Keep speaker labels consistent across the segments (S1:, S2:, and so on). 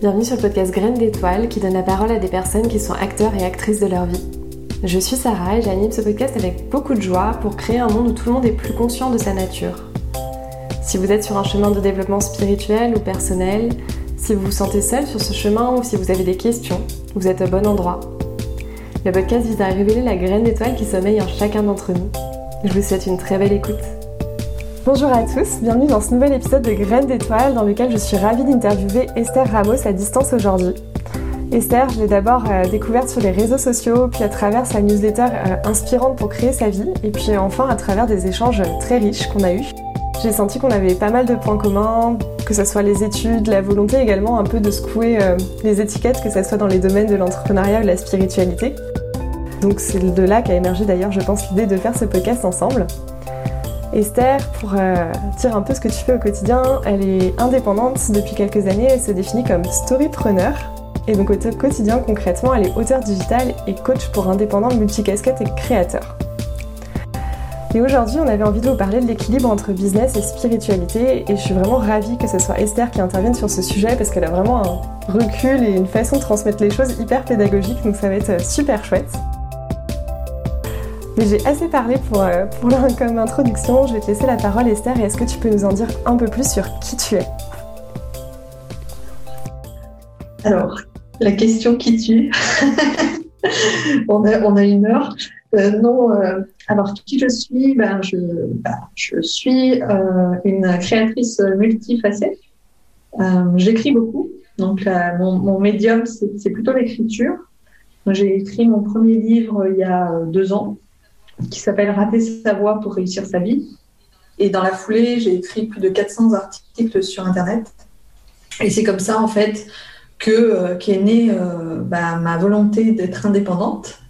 S1: Bienvenue sur le podcast Graines d'étoiles qui donne la parole à des personnes qui sont acteurs et actrices de leur vie. Je suis Sarah et j'anime ce podcast avec beaucoup de joie pour créer un monde où tout le monde est plus conscient de sa nature. Si vous êtes sur un chemin de développement spirituel ou personnel, si vous vous sentez seul sur ce chemin ou si vous avez des questions, vous êtes au bon endroit. Le podcast vise à révéler la graine d'étoile qui sommeille en chacun d'entre nous. Je vous souhaite une très belle écoute. Bonjour à tous, bienvenue dans ce nouvel épisode de Graines d'étoiles dans lequel je suis ravie d'interviewer Esther Ramos à distance aujourd'hui. Esther, je l'ai d'abord euh, découverte sur les réseaux sociaux, puis à travers sa newsletter euh, inspirante pour créer sa vie, et puis enfin à travers des échanges très riches qu'on a eus. J'ai senti qu'on avait pas mal de points communs, que ce soit les études, la volonté également un peu de secouer euh, les étiquettes, que ce soit dans les domaines de l'entrepreneuriat ou de la spiritualité. Donc c'est de là qu'a émergé d'ailleurs, je pense, l'idée de faire ce podcast ensemble. Esther, pour euh, dire un peu ce que tu fais au quotidien, elle est indépendante depuis quelques années, elle se définit comme storypreneur. Et donc au quotidien, concrètement, elle est auteur digital et coach pour indépendants multicasquettes et créateurs. Et aujourd'hui, on avait envie de vous parler de l'équilibre entre business et spiritualité. Et je suis vraiment ravie que ce soit Esther qui intervienne sur ce sujet parce qu'elle a vraiment un recul et une façon de transmettre les choses hyper pédagogique. Donc ça va être super chouette. Mais j'ai assez parlé pour, euh, pour comme introduction. Je vais te laisser la parole, Esther. Et est-ce que tu peux nous en dire un peu plus sur qui tu es?
S2: Alors, la question qui tu on, a, on a une heure. Euh, non, euh, alors qui je suis? Ben, je, ben, je suis euh, une créatrice multifacette. J'écris beaucoup, donc mon, médium c'est plutôt l'écriture. J'ai écrit mon premier livre il y a deux ans qui s'appelle Rater sa voix pour réussir sa vie. Et dans la foulée, j'ai écrit plus de 400 articles sur Internet. Et c'est comme ça en fait que qu'est née ben, ma volonté d'être indépendante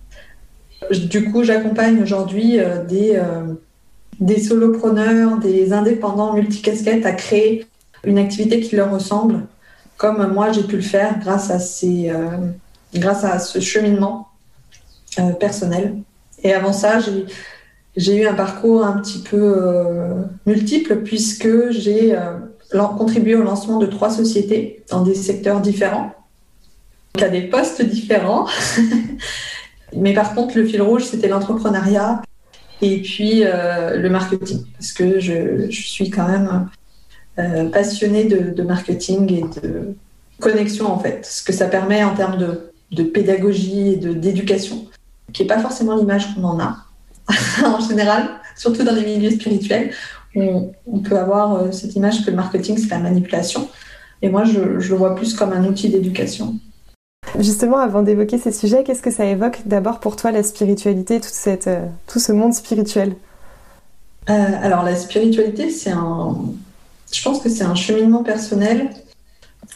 S2: du coup, j'accompagne aujourd'hui euh, des, euh, des solopreneurs, des indépendants multicasquettes à créer une activité qui leur ressemble, comme moi j'ai pu le faire grâce à, ces, euh, grâce à ce cheminement personnel. Et avant ça, j'ai eu un parcours un petit peu multiple puisque j'ai contribué au lancement de trois sociétés dans des secteurs différents, à des postes différents. Mais par contre, le fil rouge, c'était l'entrepreneuriat et puis euh, le marketing, parce que je, suis quand même euh, passionnée de, marketing et de connexion, en fait, ce que ça permet en termes de, pédagogie et d'éducation, qui n'est pas forcément l'image qu'on en a en général, surtout dans les milieux spirituels. On, on peut avoir euh, cette image que le marketing, c'est la manipulation. Et moi, je, je le vois plus comme un outil d'éducation.
S1: Justement, avant d'évoquer ces sujets, qu'est-ce que ça évoque d'abord pour toi la spiritualité, toute cette, euh, tout ce monde spirituel?
S2: Euh, Alors la spiritualité, c'est un, je pense que c'est un cheminement personnel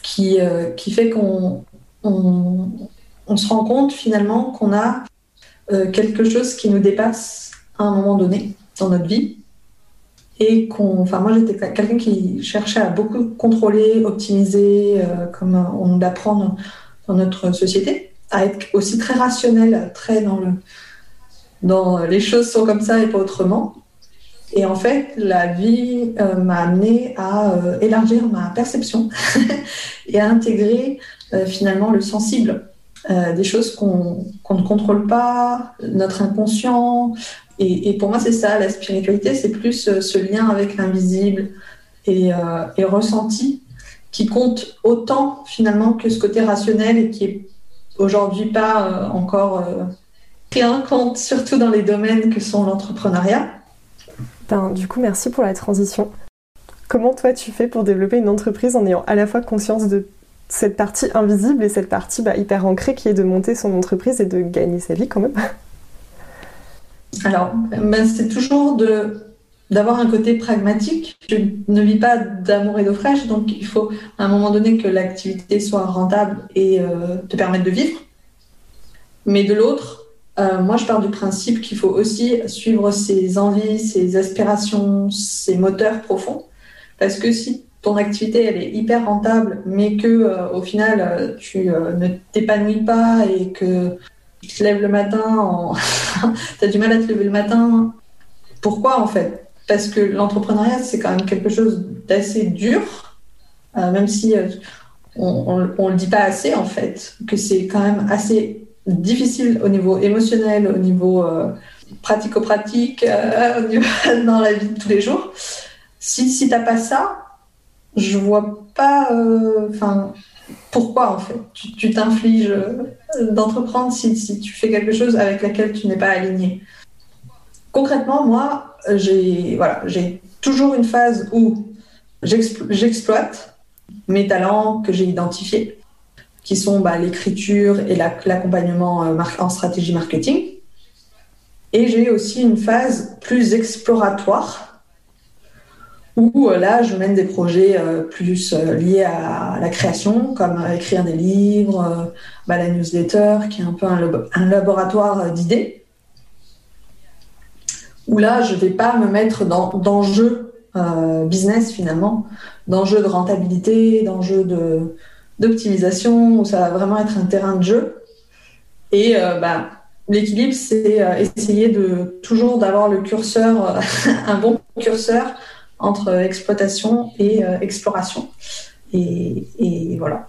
S2: qui, qui fait qu'on on, on, se rend compte finalement qu'on a quelque chose qui nous dépasse à un moment donné dans notre vie et qu'on, enfin moi j'étais quelqu'un qui cherchait à beaucoup contrôler, optimiser, comme on l'apprend dans notre société, à être aussi très rationnel, très dans dans les choses sont comme ça et pas autrement. Et en fait, la vie euh, m'a amené à euh, élargir ma perception et à intégrer euh, finalement le sensible, des choses qu'on ne contrôle pas, notre inconscient. Et, pour moi, c'est ça, la spiritualité, c'est plus ce lien avec l'invisible et, et ressenti qui compte autant finalement que ce côté rationnel et qui est aujourd'hui pas euh, encore euh, pris en compte, surtout dans les domaines que sont l'entrepreneuriat.
S1: Ben, du coup, merci pour la transition. Comment toi tu fais pour développer une entreprise en ayant à la fois conscience de cette partie invisible et cette partie bah, hyper ancrée qui est de monter son entreprise et de gagner sa vie quand même
S2: Alors, ben, c'est toujours de d'avoir un côté pragmatique. Je ne vis pas d'amour et d'eau fraîche, donc il faut à un moment donné que l'activité soit rentable et euh, te permette de vivre. Mais de l'autre, euh, moi je pars du principe qu'il faut aussi suivre ses envies, ses aspirations, ses moteurs profonds. Parce que si ton activité elle est hyper rentable, mais que euh, au final tu ne t'épanouis pas et que tu te lèves le matin, tu as du mal à te lever le matin, pourquoi en fait? Parce que l'entrepreneuriat, c'est quand même quelque chose d'assez dur, euh, même si euh, on ne le dit pas assez en fait, que c'est quand même assez difficile au niveau émotionnel, au niveau euh, pratico-pratique, euh, dans la vie de tous les jours. Si, si tu n'as pas ça, je vois pas euh, enfin pourquoi en fait tu t'infliges d'entreprendre si, si, tu fais quelque chose avec laquelle tu n'es pas aligné. Concrètement, moi, j'ai voilà, j'ai toujours une phase où j'exploite mes talents que j'ai identifiés, qui sont bah, l'écriture et l'accompagnement euh, en stratégie marketing. Et j'ai aussi une phase plus exploratoire, où euh, là, je mène des projets euh, plus liés à la création, comme écrire des livres, bah, la newsletter, qui est un peu un, laboratoire d'idées, où là, je ne vais pas me mettre d'enjeux business finalement, d'enjeux de rentabilité, d'enjeux de, d'optimisation, où ça va vraiment être un terrain de jeu. Et euh, bah, l'équilibre, c'est euh, essayer de toujours d'avoir le curseur, un bon curseur entre exploitation et euh, exploration. Et, et, voilà.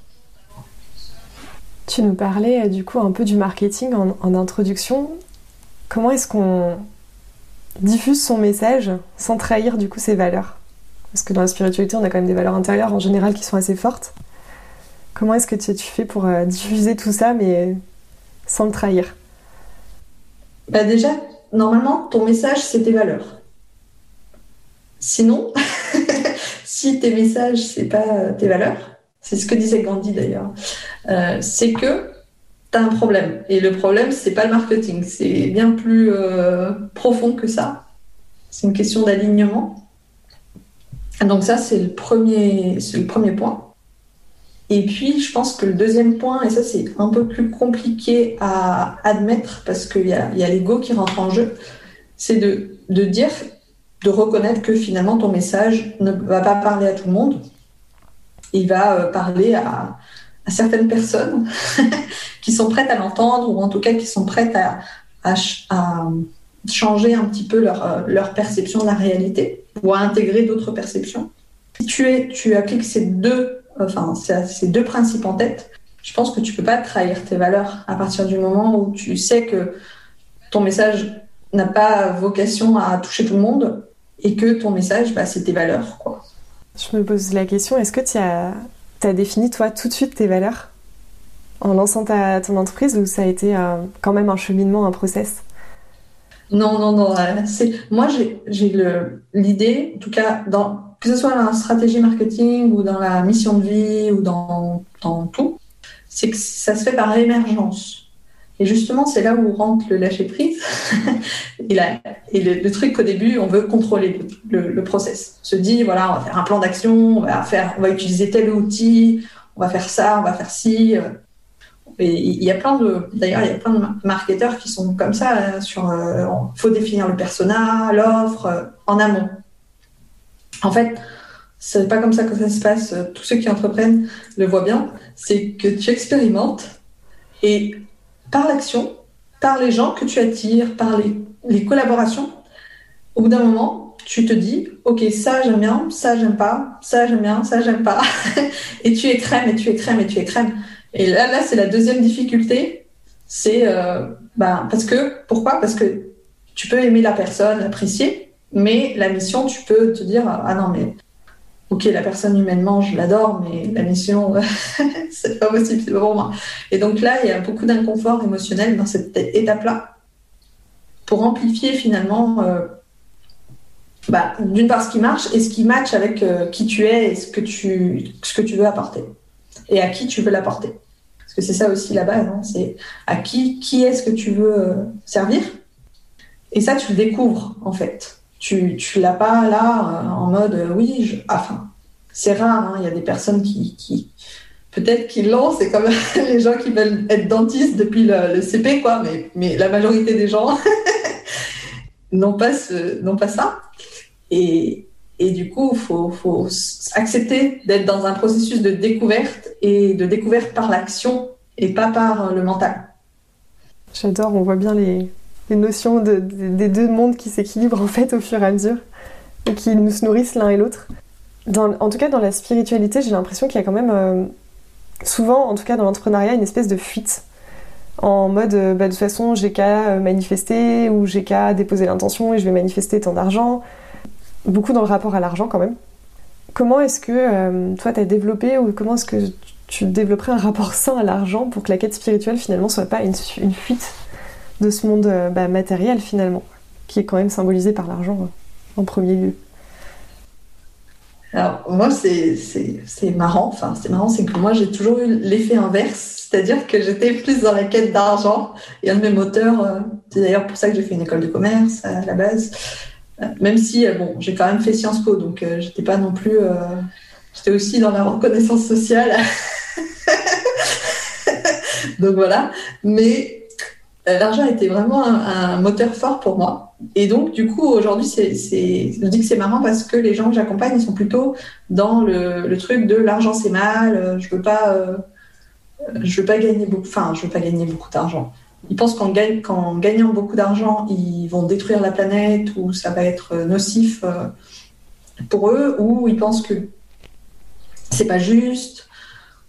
S1: Tu nous parlais du coup un peu du marketing en, en introduction. Comment est-ce qu'on diffuse son message sans trahir du coup ses valeurs? Parce que dans la spiritualité, on a quand même des valeurs intérieures en général qui sont assez fortes. Comment est-ce que tu, fais pour euh, diffuser tout ça, mais sans le trahir?
S2: Bah Déjà, normalement, ton message, c'est tes valeurs. Sinon, si tes messages, c'est pas tes valeurs, c'est ce que disait Gandhi d'ailleurs, euh, c'est que tu as un problème. Et le problème, c'est pas le marketing, c'est bien plus euh, profond que ça. C'est une question d'alignement. Donc ça, c'est le premier, c'est le premier point. Et puis, je pense que le deuxième point, et ça c'est un peu plus compliqué à admettre parce qu'il y a, l'ego qui rentre en jeu, c'est de dire, reconnaître que finalement ton message ne va pas parler à tout le monde. Il va euh, parler à, certaines personnes qui sont prêtes à l'entendre ou en tout cas qui sont prêtes à, changer un petit peu leur, euh, leur perception de la réalité ou à intégrer d'autres perceptions. Si tu, es, tu appliques ces deux enfin, ces deux principes en tête, je pense que tu peux pas trahir tes valeurs à partir du moment où tu sais que ton message n'a pas vocation à toucher tout le monde et que ton message, bah, c'est tes valeurs. Quoi.
S1: Je me pose la question, est-ce que tu as, as, défini toi tout de suite tes valeurs en lançant ta, ton entreprise ou ça a été euh, quand même un cheminement, un process?
S2: Non, non, non. Euh, moi, j'ai l'idée, en tout cas, dans, que ce soit dans la stratégie marketing ou dans la mission de vie ou dans, dans tout, c'est que ça se fait par émergence. Et justement, c'est là où rentre le lâcher prise. et, le, truc qu'au début, on veut contrôler le, le, process. On se dit, voilà, on va faire un plan d'action, on va faire, on va utiliser tel outil, on va faire ça, on va faire ci. Et il y a plein de, d'ailleurs, il y a plein de marketeurs qui sont comme ça hein, sur, euh, faut définir le persona, l'offre euh, en amont. En fait, c'est pas comme ça que ça se passe. Tous ceux qui entreprennent le voient bien. C'est que tu expérimentes et par l'action, par les gens que tu attires, par les, collaborations, au bout d'un moment, tu te dis, ok, ça j'aime bien, ça j'aime pas, ça j'aime bien, ça j'aime pas, et tu écrèmes et tu écrèmes et tu écrèmes. Et là, là, c'est la deuxième difficulté, c'est euh, bah, parce que pourquoi? Parce que tu peux aimer la personne, l'apprécier, mais la mission, tu peux te dire ah non mais ok la personne humainement je l'adore, mais la mission c'est pas possible, c'est pas pour moi. Et donc là il y a beaucoup d'inconfort émotionnel dans cette étape-là pour amplifier finalement euh, bah, d'une part ce qui marche et ce qui match avec euh, qui tu es et ce que tu ce que tu veux apporter et à qui tu veux l'apporter. Parce que c'est ça aussi la base, hein, c'est à qui qui est-ce que tu veux euh, servir. Et ça, tu le découvres en fait tu, tu l'as pas là euh, en mode euh, oui, je... enfin, c'est rare, hein, il y a des personnes qui, qui peut-être qui l'ont, c'est comme les gens qui veulent être dentistes depuis le, CP, quoi, mais, mais la majorité des gens n'ont pas, pas ça. Et, et du coup, il faut, faut accepter d'être dans un processus de découverte et de découverte par l'action et pas par le mental.
S1: J'adore, on voit bien les, les notions de, des deux mondes qui s'équilibrent en fait au fur et à mesure et qui nous nourrissent l'un et l'autre. en tout cas, dans la spiritualité, j'ai l'impression qu'il y a quand même euh, souvent, en tout cas dans l'entrepreneuriat, une espèce de fuite en mode bah, de toute façon j'ai qu'à manifester ou j'ai qu'à déposer l'intention et je vais manifester tant d'argent. Beaucoup dans le rapport à l'argent quand même. Comment est-ce que toi tu as développé ou comment est-ce que tu développerais un rapport sain à l'argent pour que la quête spirituelle finalement soit pas une, fuite? De ce monde bah, matériel finalement, qui est quand même symbolisé par l'argent en premier lieu
S2: alors, moi, c'est marrant. Enfin, c'est marrant, c'est que moi, j'ai toujours eu l'effet inverse. C'est-à-dire que j'étais plus dans la quête d'argent. Et un de mes moteurs, euh, c'est d'ailleurs pour ça que j'ai fait une école de commerce à la base. Euh, même si, euh, bon, j'ai quand même fait Sciences Po, donc j'étais pas non plus. j'étais aussi dans la reconnaissance sociale. donc voilà. Mais euh, l'argent était vraiment un, moteur fort pour moi. Et donc, du coup, aujourd'hui, c'est, je dis que c'est marrant parce que les gens que j'accompagne, ils sont plutôt dans le, truc de l'argent c'est mal, euh, je veux pas, euh, je veux pas gagner beaucoup, enfin, je veux pas gagner beaucoup d'argent. Ils pensent qu'en, gagnant beaucoup d'argent, ils vont détruire la planète ou ça va être nocif pour eux, ou ils pensent que c'est pas juste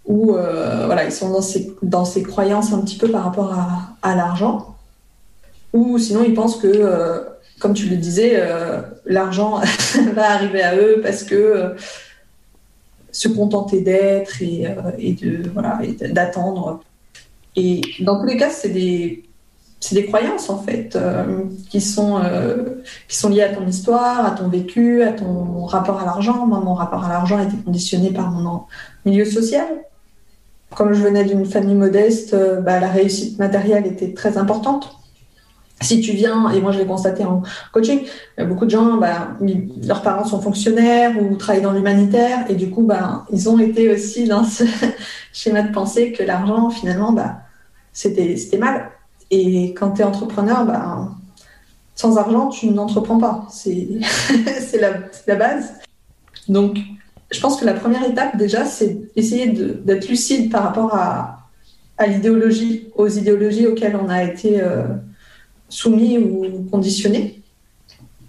S2: où euh, voilà, ils sont dans ces, dans ces croyances un petit peu par rapport à, à l'argent, ou sinon ils pensent que, euh, comme tu le disais, euh, l'argent va arriver à eux parce que se contenter d'être et, et, de voilà d'attendre. Et dans tous les cas, c'est des c'est des croyances en fait qui sont qui sont liées à ton histoire, à ton vécu, à ton rapport à l'argent. Moi, mon rapport à l'argent a été conditionné par mon milieu social comme je venais d'une famille modeste, euh, bah, la réussite matérielle était très importante. Si tu viens, et moi je l'ai constaté en coaching, beaucoup de gens, bah, leurs parents sont fonctionnaires ou travaillent dans l'humanitaire, et du coup, bah, ils ont été aussi dans ce schéma de pensée que l'argent, finalement, c'était mal. Et quand tu es entrepreneur, sans argent, tu n'entreprends pas. C'est la, la base. Donc, je pense que la première étape, déjà, c'est essayer d'être lucide par rapport à, l'idéologie, aux idéologies auxquelles on a été euh, soumis ou conditionnés,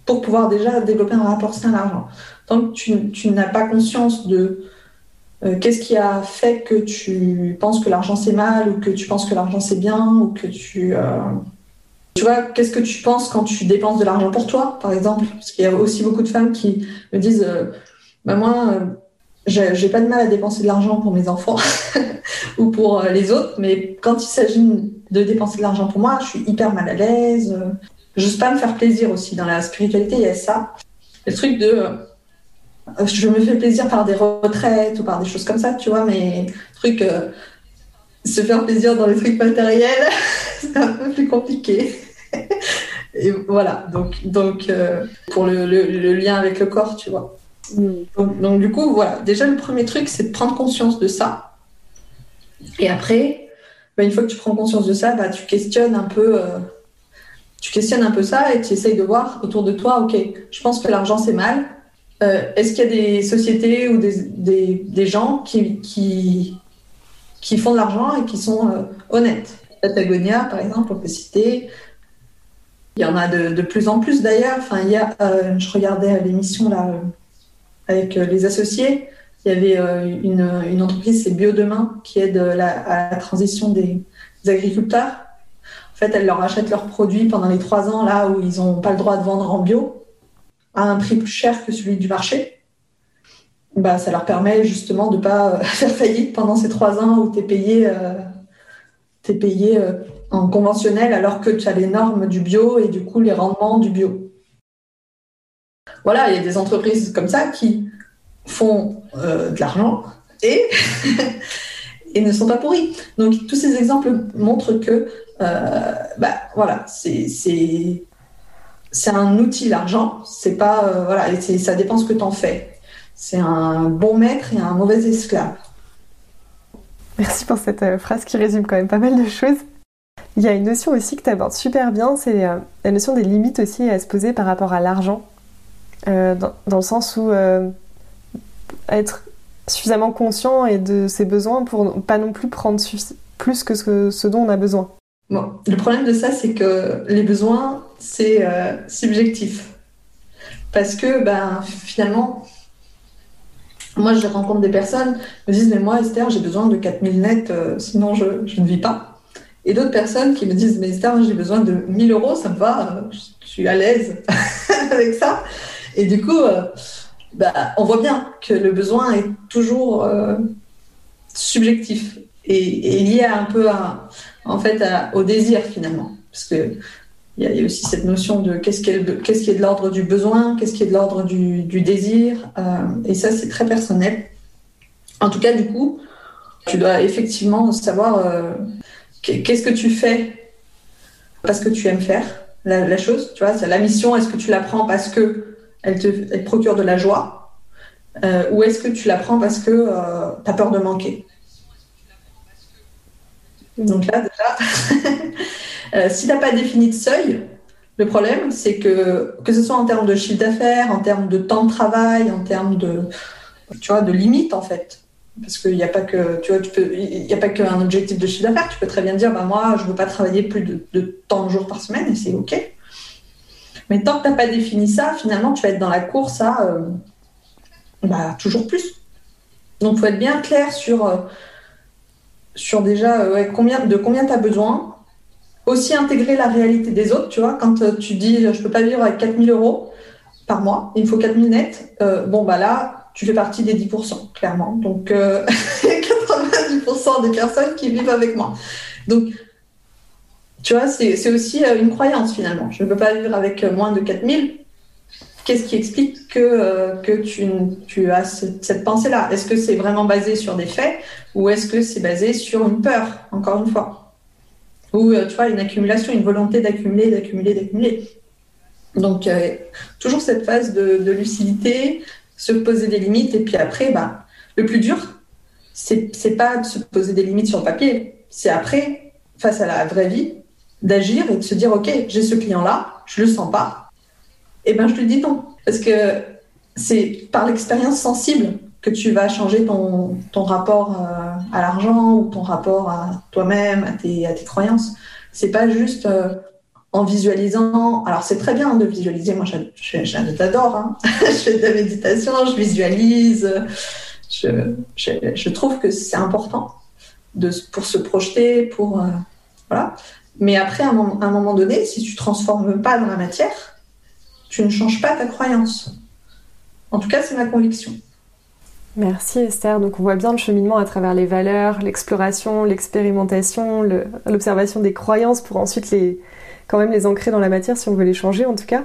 S2: pour pouvoir déjà développer un rapport sain à l'argent. Tant que tu, tu n'as pas conscience de euh, qu'est-ce qui a fait que tu penses que l'argent c'est mal, ou que tu penses que l'argent c'est bien, ou que tu. Euh, tu vois, qu'est-ce que tu penses quand tu dépenses de l'argent pour toi, par exemple? Parce qu'il y a aussi beaucoup de femmes qui me disent bah moi, euh, j'ai pas de mal à dépenser de l'argent pour mes enfants ou pour euh, les autres, mais quand il s'agit de dépenser de l'argent pour moi, je suis hyper mal à l'aise. Je n'ose pas me faire plaisir aussi. Dans la spiritualité, il y a ça. Le truc de euh, je me fais plaisir par des retraites ou par des choses comme ça, tu vois, mais truc se faire plaisir dans les trucs matériels, c'est un peu plus compliqué. Et voilà, donc, donc pour le, lien avec le corps, tu vois. Donc, du coup, voilà. Déjà, le premier truc, c'est de prendre conscience de ça. Et après, bah, une fois que tu prends conscience de ça, bah, tu questionnes un peu. Euh, tu questionnes un peu ça et tu essayes de voir autour de toi, ok, je pense que l'argent c'est mal. Euh, est-ce qu'il y a des sociétés ou des, des, des gens qui, qui, qui, font de l'argent et qui sont euh, honnêtes? Patagonia, par exemple, on peut citer. Il y en a de, plus en plus d'ailleurs. Enfin, je regardais l'émission là, avec euh, les associés. Il y avait euh, une, entreprise, c'est Biodemain, qui aide à la transition des, agriculteurs. En fait, elle leur achète leurs produits pendant les trois ans, là où ils n'ont pas le droit de vendre en bio, à un prix plus cher que celui du marché. Bah, ça leur permet justement de ne pas euh, faire faillite pendant ces trois ans où tu es payé, es payé en conventionnel alors que tu as les normes du bio et du coup les rendements du bio voilà, il y a des entreprises comme ça qui font euh, de l'argent et, ne sont pas pourries. Donc tous ces exemples montrent que euh, bah, voilà, c'est c'est un outil l'argent, c'est pas euh, voilà, et ça dépend ce que tu en fais. C'est un bon maître et un mauvais esclave.
S1: Merci pour cette phrase qui résume quand même pas mal de choses. Il y a une notion aussi que tu abordes super bien, c'est la notion des limites aussi à se poser par rapport à l'argent. Euh, dans, le sens où euh, être suffisamment conscient et de ses besoins pour pas non plus prendre plus que ce, dont on a besoin.
S2: Bon, le problème de ça, c'est que les besoins, c'est euh, subjectif. Parce que ben, finalement, Moi, je rencontre des personnes qui me disent, mais moi, Esther, j'ai besoin de 4000 nets, sinon je, je, ne vis pas. Et d'autres personnes qui me disent, mais Esther, j'ai besoin de 1000 euros, ça me va, je suis à l'aise avec ça. Et du coup, bah, on voit bien que le besoin est toujours subjectif et, lié un peu à, en fait, au désir finalement. Parce que il y, a aussi cette notion de qu'est-ce qui est, de l'ordre du besoin, qu'est-ce qui est de l'ordre du, désir. Euh, et ça, c'est très personnel. En tout cas, du coup, tu dois effectivement savoir euh, qu'est-ce que tu fais parce que tu aimes faire la, chose. Tu vois, la mission. Est-ce que tu la prends parce que elle te, procure de la joie euh, ou est-ce que tu la prends parce que tu as peur de manquer? Donc là, déjà, euh, si tu n'as pas défini de seuil, le problème, c'est que, que ce soit en termes de chiffre d'affaires, en termes de temps de travail, en termes de, tu vois, de limites, en fait. Parce qu'il n'y a pas que, tu vois, tu qu'un objectif de chiffre d'affaires. Tu peux très bien dire, bah, moi, je ne veux pas travailler plus de, de tant de jours par semaine et c'est OK. Mais tant que tu n'as pas défini ça, finalement, tu vas être dans la course à euh, bah, toujours plus. Donc, il faut être bien clair sur euh, sur déjà euh, combien, de combien tu as besoin. Aussi intégrer la réalité des autres, tu vois, quand tu dis je peux pas vivre avec 4000 euros par mois, il me faut 4000 nets, bon bah là, tu fais partie des 10%, clairement. Donc 90% des personnes qui vivent avec moi. Donc, tu vois, c'est aussi une croyance finalement. Je ne peux pas vivre avec moins de 4000 qu'est-ce qui explique que, euh, que tu, as cette, pensée-là? Est-ce que c'est vraiment basé sur des faits ou est-ce que c'est basé sur une peur, encore une fois? Ou, euh, tu vois, une accumulation, une volonté d'accumuler, d'accumuler, d'accumuler. Donc, euh, toujours cette phase de, lucidité, se poser des limites et puis après, bah, le plus dur, c'est pas de se poser des limites sur le papier, c'est après, face à la vraie vie, d'agir et de se dire, OK, j'ai ce client-là, je le sens pas, eh ben, je te dis non. Parce que c'est par l'expérience sensible que tu vas changer ton, ton rapport euh, à l'argent ou ton rapport à toi-même, à tes, à tes croyances. C'est pas juste euh, en visualisant. Alors, c'est très bien de visualiser. Moi, j'adore. Hein. je fais de la méditation, je visualise. Je, je, je trouve que c'est important de, pour se projeter, pour. Euh, voilà. Mais après, à un, moment, donné, si tu transformes pas dans la matière, tu ne changes pas ta croyance. En tout cas, c'est ma conviction.
S1: Merci Esther. Donc on voit bien le cheminement à travers les valeurs, l'exploration, l'expérimentation, l'observation des croyances pour ensuite les, quand même les ancrer dans la matière si on veut les changer en tout cas.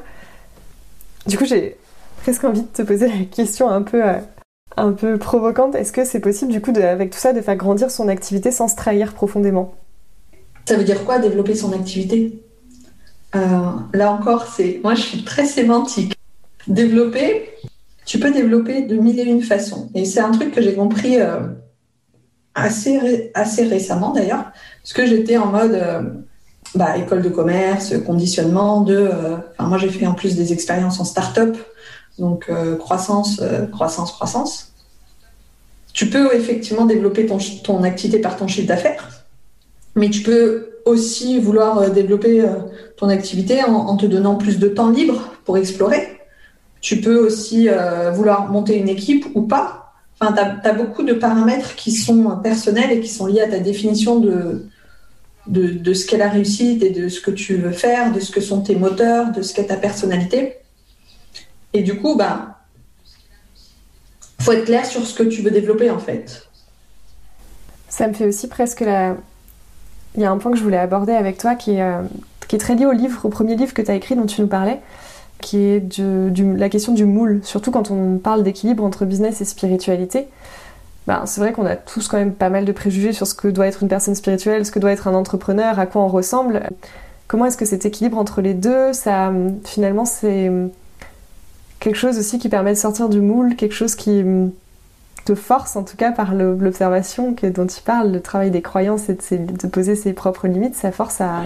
S1: Du coup j'ai presque envie de te poser la question un peu, euh, un peu provocante. Est-ce que c'est possible du coup avec tout ça de faire grandir son activité sans se trahir profondément?
S2: Ça veut dire quoi développer son activité? Euh, là encore, c'est moi je suis très sémantique. Développer, tu peux développer de mille et une façons. Et c'est un truc que j'ai compris euh, assez, récemment d'ailleurs, parce que j'étais en mode euh, bah, école de commerce, conditionnement de. Enfin, moi j'ai fait en plus des expériences en start-up, donc croissance, croissance, croissance. Tu peux effectivement développer ton, ton activité par ton chiffre d'affaires, mais tu peux aussi vouloir euh, développer euh, ton activité en, te donnant plus de temps libre pour explorer. Tu peux aussi euh, vouloir monter une équipe ou pas. Enfin, tu as, beaucoup de paramètres qui sont personnels et qui sont liés à ta définition de, de, ce qu'est la réussite et de ce que tu veux faire, de ce que sont tes moteurs, de ce qu'est ta personnalité. Et du coup, bah, faut être clair sur ce que tu veux développer en fait.
S1: Ça me fait aussi presque la, il y a un point que je voulais aborder avec toi qui est, euh, très lié au livre, au premier livre que tu as écrit dont tu nous parlais, qui est la question du moule, surtout quand on parle d'équilibre entre business et spiritualité. Ben, c'est vrai qu'on a tous quand même pas mal de préjugés sur ce que doit être une personne spirituelle, ce que doit être un entrepreneur, à quoi on ressemble. Comment est-ce que cet équilibre entre les deux, ça, finalement, c'est quelque chose aussi qui permet de sortir du moule, quelque chose qui te force, en tout cas par l'observation dont tu parles, le travail des croyances et de, poser ses propres limites, ça force à,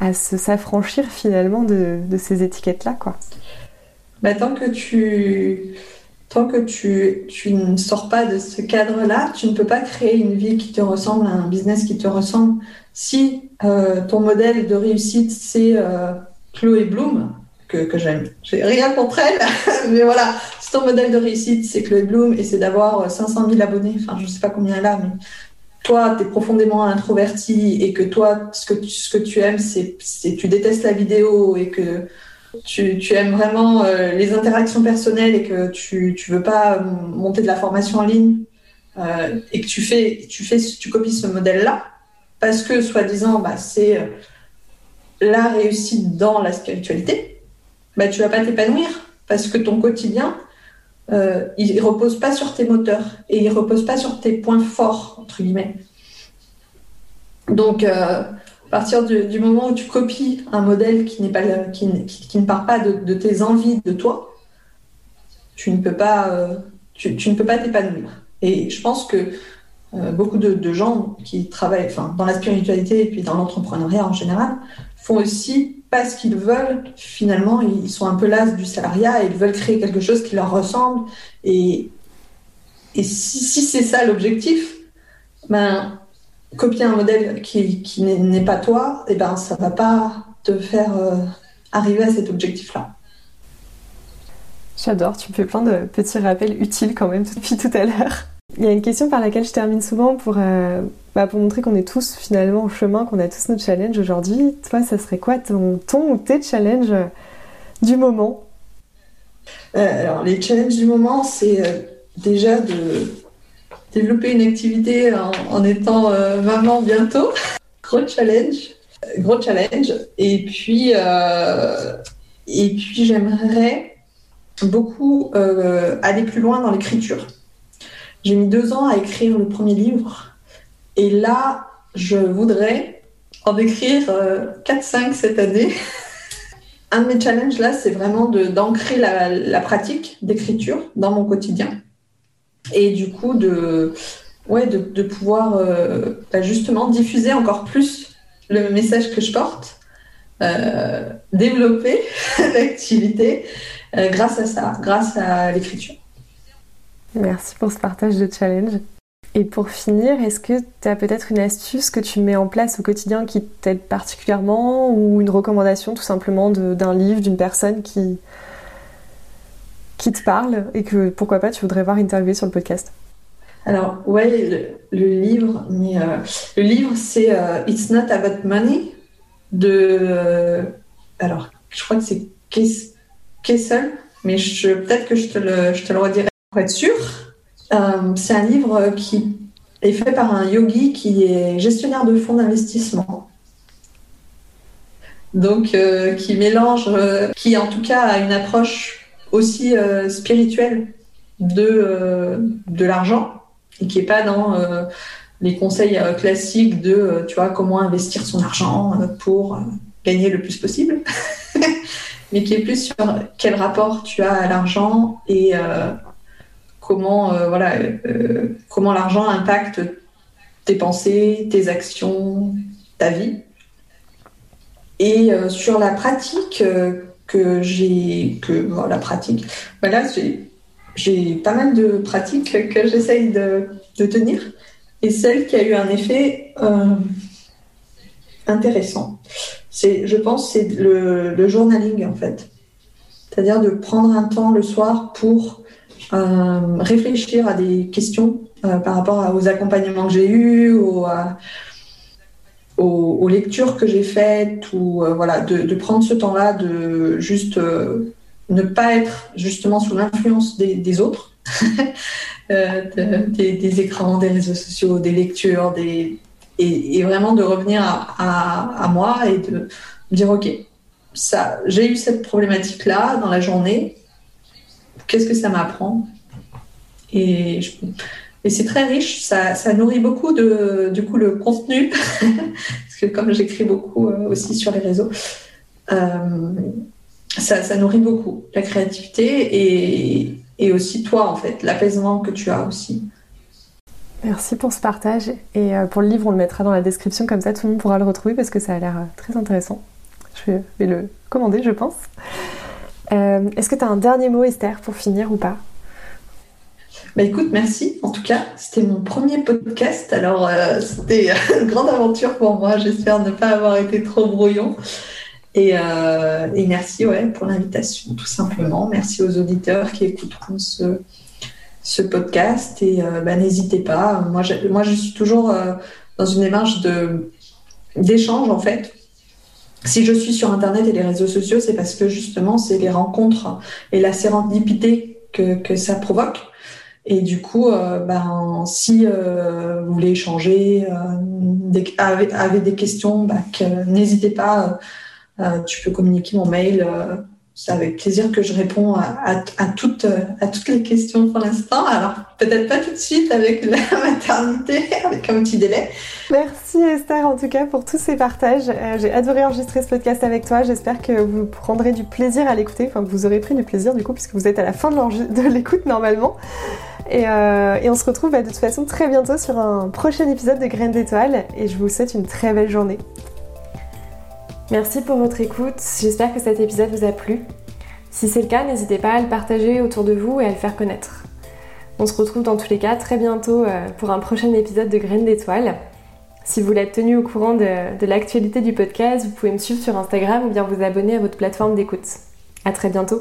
S1: à s'affranchir finalement de, ces étiquettes-là. quoi.
S2: Bah, tant que tu tant que tu, tu, ne sors pas de ce cadre-là, tu ne peux pas créer une vie qui te ressemble, un business qui te ressemble. Si euh, ton modèle de réussite, c'est euh, Chloé Bloom, que, que j'aime. J'ai rien contre elle, mais voilà, ton modèle de réussite, c'est Chloé Bloom, et c'est d'avoir 500 000 abonnés. Enfin, je sais pas combien a, mais toi, tu es profondément introverti et que toi, ce que tu, ce que tu aimes, c'est tu détestes la vidéo et que tu, tu aimes vraiment euh, les interactions personnelles et que tu ne veux pas monter de la formation en ligne euh, et que tu fais, tu fais, tu copies ce modèle-là parce que soi-disant, bah, c'est euh, la réussite dans la spiritualité, bah, tu vas pas t'épanouir parce que ton quotidien, euh, il repose pas sur tes moteurs et il repose pas sur tes points forts entre guillemets. Donc, euh, à partir du, moment où tu copies un modèle qui pas qui, qui, ne part pas de, tes envies de toi, tu ne peux pas euh, tu, ne peux pas t'épanouir. Et je pense que euh, beaucoup de, gens qui travaillent dans la spiritualité et puis dans l'entrepreneuriat en général font aussi pas ce qu'ils veulent. Finalement, ils sont un peu las du salariat et ils veulent créer quelque chose qui leur ressemble. Et, si, c'est ça l'objectif, ben, copier un modèle qui, n'est pas toi, et eh ben, ça va pas te faire euh, arriver à cet objectif-là.
S1: J'adore, tu me fais plein de petits rappels utiles quand même depuis tout à l'heure. Il y a une question par laquelle je termine souvent pour, euh, bah, pour montrer qu'on est tous finalement au chemin, qu'on a tous nos challenges aujourd'hui. Toi, ça serait quoi ton, ou tes challenges du moment?
S2: Euh, Alors, les challenges du moment, c'est euh, déjà de développer une activité en, étant maman bientôt. gros challenge. Gros challenge. Et puis, et puis j'aimerais beaucoup aller plus loin dans l'écriture. J'ai mis deux ans à écrire le premier livre. Et là, je voudrais en écrire 4-5 euh, cette année. Un de mes challenges là, c'est vraiment d'ancrer la, pratique d'écriture dans mon quotidien. Et du coup, de, ouais, de, pouvoir euh, bah, justement diffuser encore plus le message que je porte, euh, développer l'activité grâce à ça, grâce à l'écriture.
S1: Merci pour ce partage de challenge. Et pour finir, est-ce que tu as peut-être une astuce que tu mets en place au quotidien qui t'aide particulièrement ou une recommandation tout simplement d'un livre, d'une personne qui, qui te parle et que pourquoi pas tu voudrais voir interviewer sur le podcast?
S2: Alors, ouais, le, livre, mais euh, le livre c'est euh, It's Not About Money de. Alors, je crois que c'est Kessel, mais peut-être que je te le, je te le redirai pour être sûr. Euh, c'est un livre qui est fait par un yogi qui est gestionnaire de fonds d'investissement. Donc, euh, qui mélange, euh, qui en tout cas a une approche aussi spirituelle de, de l'argent et qui n'est pas dans les conseils classiques de, tu vois, comment investir son argent pour gagner le plus possible, mais qui est plus sur quel rapport tu as à l'argent et comment euh, voilà euh, comment l'argent impacte tes pensées, tes actions, ta vie. Et euh, sur la pratique que j'ai que la pratique, voilà bah j'ai pas mal de pratiques que j'essaye de, de, tenir et celle qui a eu un effet intéressant. C'est, je pense, c'est le, journaling en fait. C'est-à-dire de prendre un temps le soir pour réfléchir à des questions euh, par rapport aux accompagnements que j'ai eus, aux, aux, lectures que j'ai faites, ou euh, voilà, de, prendre ce temps-là, de juste ne pas être justement sous l'influence des, autres, des, écrans, des réseaux sociaux, des lectures, et, vraiment de revenir à, moi et de dire ok, j'ai eu cette problématique-là dans la journée qu'est-ce que ça m'apprend Et, c'est très riche, ça, nourrit beaucoup de, du coup, le contenu, parce que comme j'écris beaucoup euh, aussi sur les réseaux, euh, ça, nourrit beaucoup la créativité et, et aussi toi, en fait, l'apaisement que tu as aussi.
S1: Merci pour ce partage. Et euh, pour le livre, on le mettra dans la description, comme ça tout le monde pourra le retrouver parce que ça a l'air très intéressant. Je vais le commander, je pense. Euh, est-ce que tu as un dernier mot, Esther, pour finir ou pas?
S2: Bah écoute, merci. En tout cas, c'était mon premier podcast. Alors, euh, c'était une grande aventure pour moi. J'espère ne pas avoir été trop brouillon. Et, merci ouais, pour l'invitation, tout simplement. Merci aux auditeurs qui écouteront ce, podcast. Et bah, n'hésitez pas. Moi, je suis toujours dans une démarche d'échange, en fait si je suis sur Internet et les réseaux sociaux, c'est parce que justement, c'est les rencontres et la sérendipité que, que ça provoque. Et du coup, euh, ben, si euh, vous voulez échanger, euh, avez, des questions, ben, n'hésitez pas. tu peux communiquer mon mail c'est avec plaisir que je réponds à, toutes, les questions pour l'instant. Alors, peut-être pas tout de suite avec la maternité, avec un petit délai.
S1: Merci Esther, en tout cas, pour tous ces partages. Euh, j'ai adoré enregistrer ce podcast avec toi. J'espère que vous prendrez du plaisir à l'écouter, enfin que vous aurez pris du plaisir du coup, puisque vous êtes à la fin de l'écoute normalement. Et, euh, et, on se retrouve bah, de toute façon très bientôt sur un prochain épisode de Graines d'étoiles. Et je vous souhaite une très belle journée. Merci pour votre écoute, j'espère que cet épisode vous a plu. Si c'est le cas, n'hésitez pas à le partager autour de vous et à le faire connaître. On se retrouve dans tous les cas très bientôt euh, pour un prochain épisode de Graines d'étoiles. Si vous l'êtes tenu au courant de, de l'actualité du podcast, vous pouvez me suivre sur Instagram ou bien vous abonner à votre plateforme d'écoute. A très bientôt